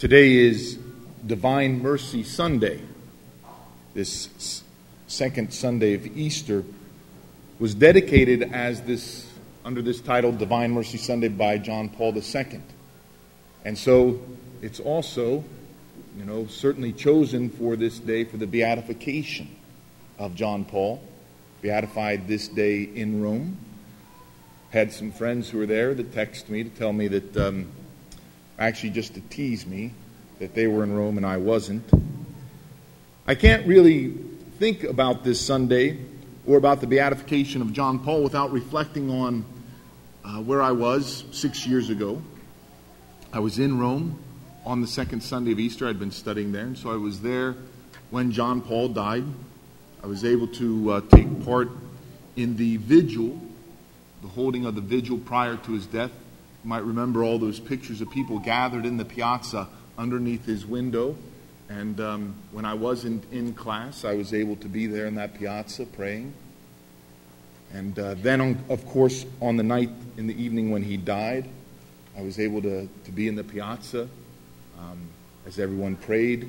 Today is Divine Mercy Sunday. This second Sunday of Easter was dedicated as this under this title Divine Mercy Sunday by John Paul II. And so it's also, you know, certainly chosen for this day for the beatification of John Paul, beatified this day in Rome. Had some friends who were there that texted me to tell me that, um, actually just to tease me, that they were in Rome and I wasn't. I can't really think about this Sunday or about the beatification of John Paul without reflecting on uh, where I was six years ago. I was in Rome on the second Sunday of Easter. I'd been studying there, and so I was there when John Paul died. I was able to uh, take part in the vigil, the holding of the vigil prior to his death. Might remember all those pictures of people gathered in the piazza underneath his window. And um, when I wasn't in class, I was able to be there in that piazza praying. And uh, then, on, of course, on the night in the evening when he died, I was able to, to be in the piazza um, as everyone prayed.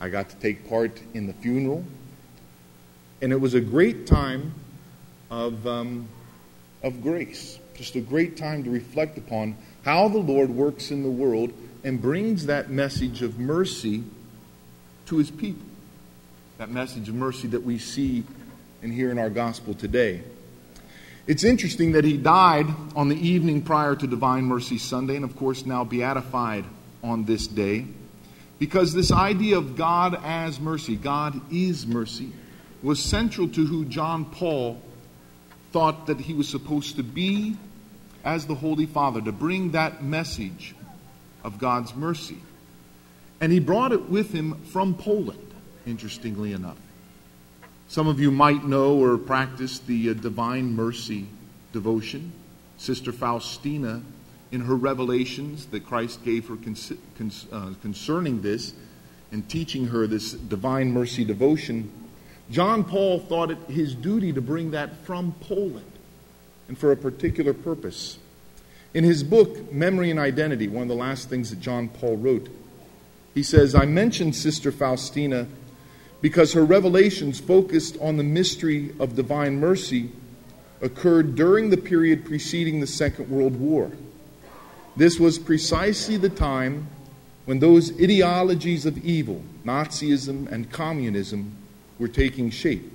I got to take part in the funeral. And it was a great time of, um, of grace, just a great time to reflect upon how the Lord works in the world and brings that message of mercy to his people. That message of mercy that we see and hear in our gospel today. It's interesting that he died on the evening prior to Divine Mercy Sunday, and of course now beatified on this day, because this idea of God as mercy, God is mercy, was central to who John Paul thought that he was supposed to be as the Holy Father, to bring that message of God's mercy. And he brought it with him from Poland, interestingly enough. Some of you might know or practice the uh, Divine Mercy devotion. Sister Faustina, in her revelations that Christ gave her con- con- uh, concerning this and teaching her this Divine Mercy devotion, John Paul thought it his duty to bring that from Poland and for a particular purpose. In his book, Memory and Identity, one of the last things that John Paul wrote, he says, I mentioned Sister Faustina because her revelations focused on the mystery of divine mercy occurred during the period preceding the Second World War. This was precisely the time when those ideologies of evil, Nazism and communism, were taking shape.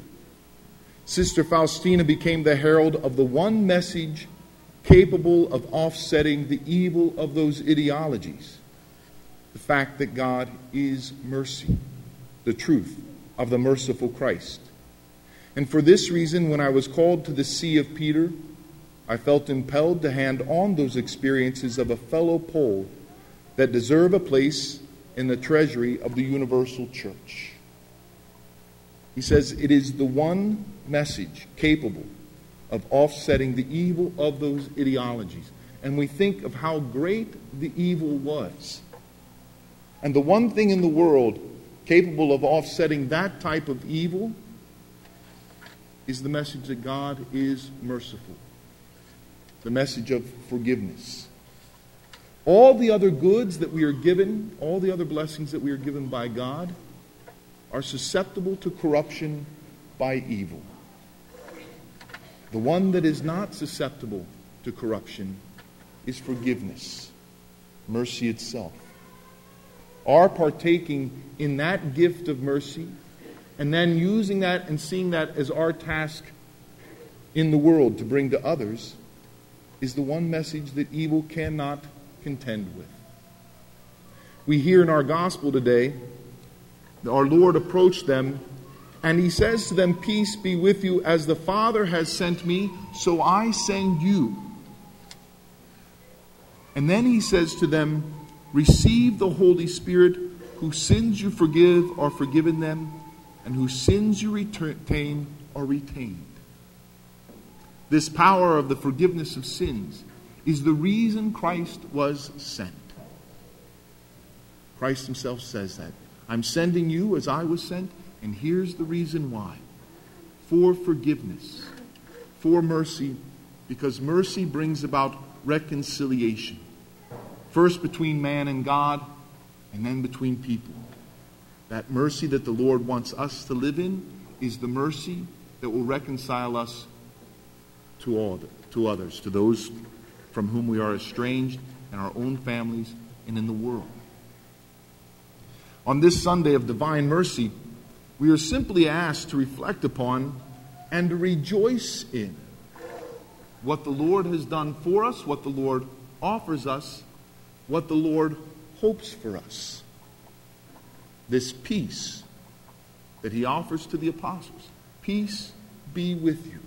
Sister Faustina became the herald of the one message capable of offsetting the evil of those ideologies the fact that God is mercy, the truth of the merciful Christ. And for this reason, when I was called to the See of Peter, I felt impelled to hand on those experiences of a fellow Pole that deserve a place in the treasury of the universal church. He says it is the one message capable of offsetting the evil of those ideologies. And we think of how great the evil was. And the one thing in the world capable of offsetting that type of evil is the message that God is merciful, the message of forgiveness. All the other goods that we are given, all the other blessings that we are given by God, are susceptible to corruption by evil. The one that is not susceptible to corruption is forgiveness, mercy itself. Our partaking in that gift of mercy and then using that and seeing that as our task in the world to bring to others is the one message that evil cannot contend with. We hear in our gospel today our Lord approached them and he says to them, Peace be with you, as the Father has sent me, so I send you. And then he says to them, Receive the Holy Spirit, whose sins you forgive are forgiven them, and whose sins you retain are retained. This power of the forgiveness of sins is the reason Christ was sent. Christ himself says that. I'm sending you as I was sent, and here's the reason why for forgiveness, for mercy, because mercy brings about reconciliation. First between man and God, and then between people. That mercy that the Lord wants us to live in is the mercy that will reconcile us to all to others, to those from whom we are estranged in our own families and in the world. On this Sunday of divine mercy, we are simply asked to reflect upon and to rejoice in what the Lord has done for us, what the Lord offers us, what the Lord hopes for us. This peace that he offers to the apostles. Peace be with you.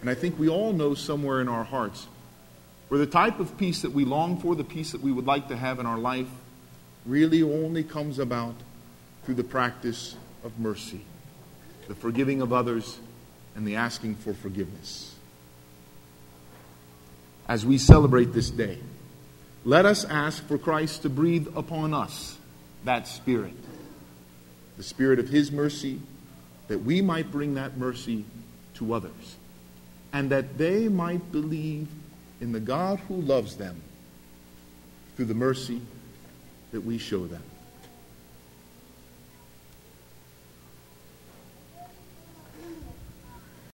And I think we all know somewhere in our hearts where the type of peace that we long for, the peace that we would like to have in our life, really only comes about through the practice of mercy, the forgiving of others, and the asking for forgiveness. As we celebrate this day, let us ask for Christ to breathe upon us that Spirit, the Spirit of His mercy, that we might bring that mercy to others, and that they might believe in the God who loves them through the mercy that we show them.